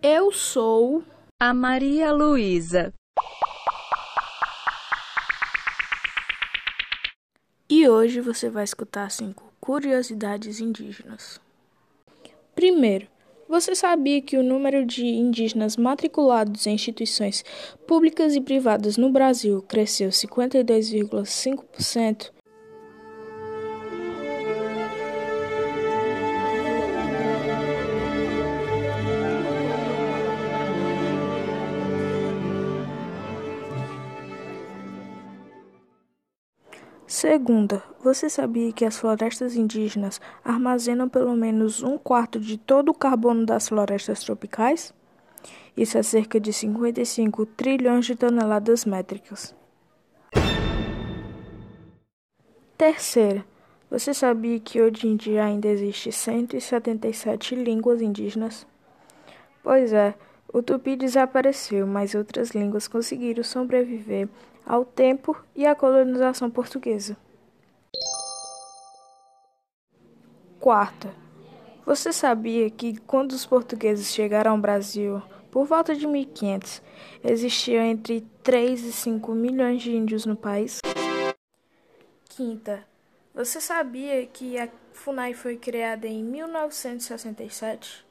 Eu sou a Maria Luísa. E hoje você vai escutar cinco curiosidades indígenas. Primeiro, você sabia que o número de indígenas matriculados em instituições públicas e privadas no Brasil cresceu 52,5%? Segunda, você sabia que as florestas indígenas armazenam pelo menos um quarto de todo o carbono das florestas tropicais? Isso é cerca de 55 trilhões de toneladas métricas. Terceira, você sabia que hoje em dia ainda existe 177 línguas indígenas? Pois é, o tupi desapareceu, mas outras línguas conseguiram sobreviver ao tempo e à colonização portuguesa. Quarta, você sabia que quando os portugueses chegaram ao Brasil, por volta de 1500, existiam entre 3 e 5 milhões de índios no país? Quinta, você sabia que a FUNAI foi criada em 1967?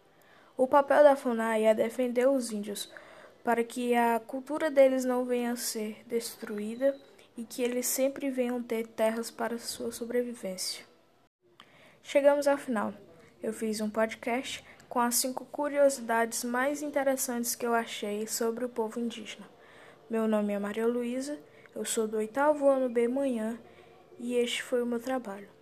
O papel da FUNAI é defender os índios para que a cultura deles não venha a ser destruída e que eles sempre venham ter terras para sua sobrevivência. Chegamos ao final. Eu fiz um podcast com as cinco curiosidades mais interessantes que eu achei sobre o povo indígena. Meu nome é Maria Luísa, eu sou do oitavo ano B manhã e este foi o meu trabalho.